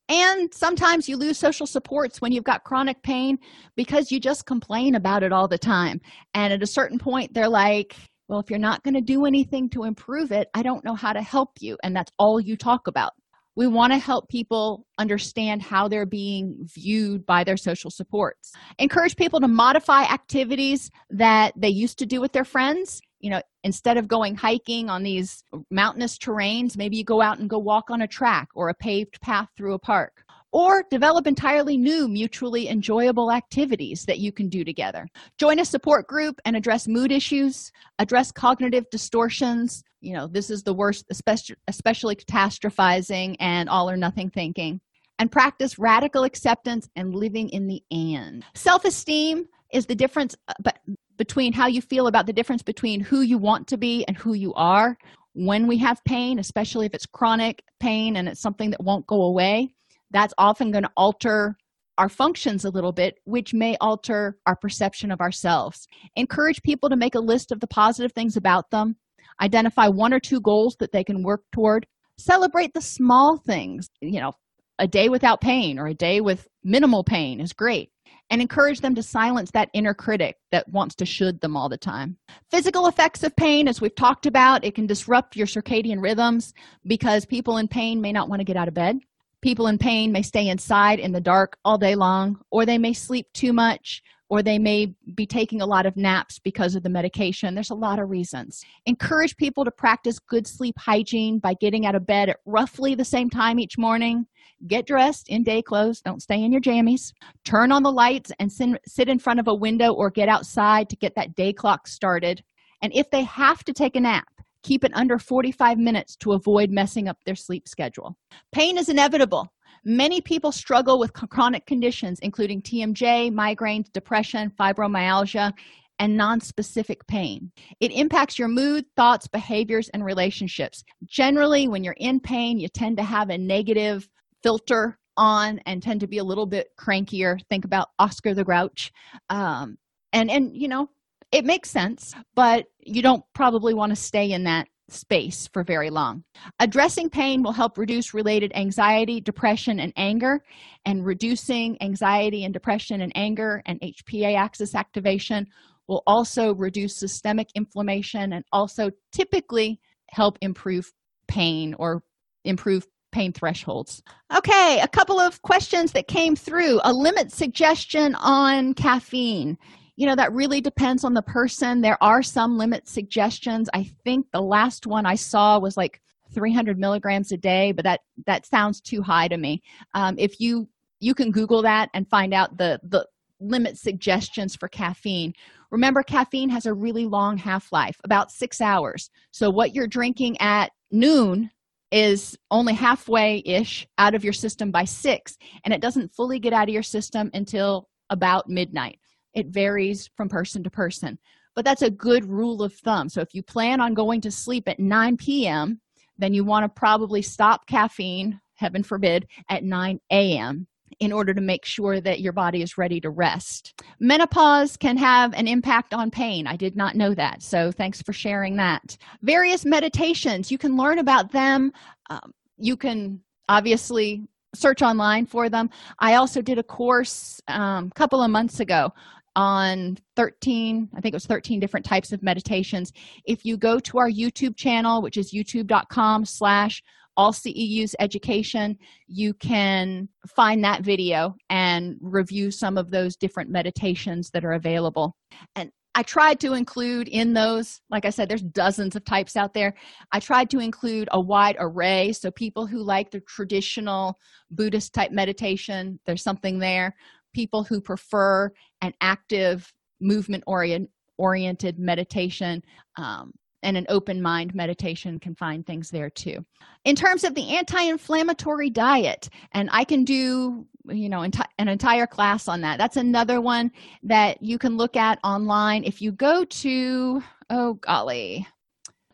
and sometimes you lose social supports when you've got chronic pain because you just complain about it all the time. And at a certain point, they're like, well, if you're not going to do anything to improve it, I don't know how to help you. And that's all you talk about. We want to help people understand how they're being viewed by their social supports. Encourage people to modify activities that they used to do with their friends you know instead of going hiking on these mountainous terrains maybe you go out and go walk on a track or a paved path through a park. Or develop entirely new mutually enjoyable activities that you can do together. Join a support group and address mood issues address cognitive distortions. You know this is the worst especially especially catastrophizing and all or nothing thinking. And practice radical acceptance and living in the and. Self-esteem is the difference uh, but between how you feel about the difference between who you want to be and who you are when we have pain especially if it's chronic pain and it's something that won't go away that's often going to alter our functions a little bit, which may alter our perception of ourselves. Encourage people to make a list of the positive things about them, identify one or two goals that they can work toward, celebrate the small things. You know, a day without pain or a day with minimal pain is great and encourage them to silence that inner critic that wants to should them all the time. Physical effects of pain, as we've talked about, it can disrupt your circadian rhythms because people in pain may not want to get out of bed. People in pain may stay inside in the dark all day long, or they may sleep too much, or they may be taking a lot of naps because of the medication. There's a lot of reasons. Encourage people to practice good sleep hygiene by getting out of bed at roughly the same time each morning. Get dressed in day clothes, don't stay in your jammies. Turn on the lights and sit in front of a window or get outside to get that day clock started. And if they have to take a nap, keep it under 45 minutes to avoid messing up their sleep schedule. Pain is inevitable. Many people struggle with chronic conditions, including TMJ, migraines, depression, fibromyalgia, and nonspecific pain. It impacts your mood, thoughts, behaviors, and relationships. Generally, when you're in pain, you tend to have a negative filter on and tend to be a little bit crankier. Think about Oscar the Grouch. Um, and and you know, it makes sense, but you don't probably want to stay in that space for very long. Addressing pain will help reduce related anxiety, depression, and anger. And reducing anxiety and depression and anger and HPA axis activation will also reduce systemic inflammation and also typically help improve pain or improve pain thresholds. Okay, a couple of questions that came through. A limit suggestion on caffeine you know that really depends on the person. There are some limit suggestions. I think the last one i saw was like 300 milligrams a day but that that sounds too high to me. Um, if you you can google that and find out the the limit suggestions for caffeine. Remember caffeine has a really long half-life about six hours. So what you're drinking at noon is only halfway ish out of your system by six and it doesn't fully get out of your system until about midnight it varies from person to person but that's a good rule of thumb so if you plan on going to sleep at 9 p.m then you want to probably stop caffeine heaven forbid at 9 a.m in order to make sure that your body is ready to rest. Menopause can have an impact on pain. I did not know that. So thanks for sharing that. Various meditations, you can learn about them. Um, you can obviously search online for them. I also did a course a um, couple of months ago on 13 i think it was 13 different types of meditations if you go to our youtube channel which is youtube.com slash all ceus education you can find that video and review some of those different meditations that are available and I tried to include in those, like I said, there's dozens of types out there. I tried to include a wide array. So, people who like the traditional Buddhist type meditation, there's something there people who prefer an active movement orient, oriented meditation um, and an open mind meditation can find things there too. In terms of the anti-inflammatory diet and i can do you know enti- an entire class on that. That's another one that you can look at online. If you go to oh golly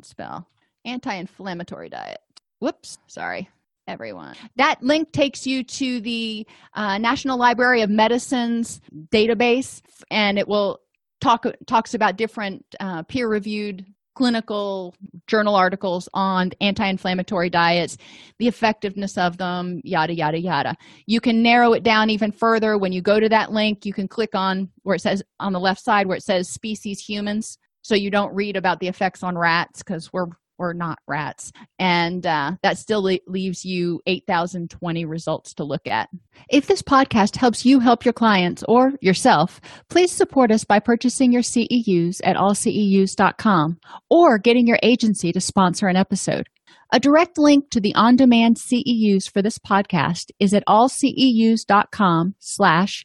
spell? Anti-inflammatory diet. Whoops sorry everyone. That link takes you to the uh, National Library of Medicine's database, and it will talk talks about different uh, peer-reviewed clinical journal articles on anti-inflammatory diets the effectiveness of them yada yada yada you can narrow it down even further when you go to that link you can click on where it says on the left side where it says species humans so you don't read about the effects on rats because we're or not rats. And uh, that still le- leaves you 8020 results to look at. If this podcast helps you help your clients or yourself please support us by purchasing your ceus at allceus.com or getting your agency to sponsor an episode. A direct link to the on-demand ceus for this podcast is at allceus.com slash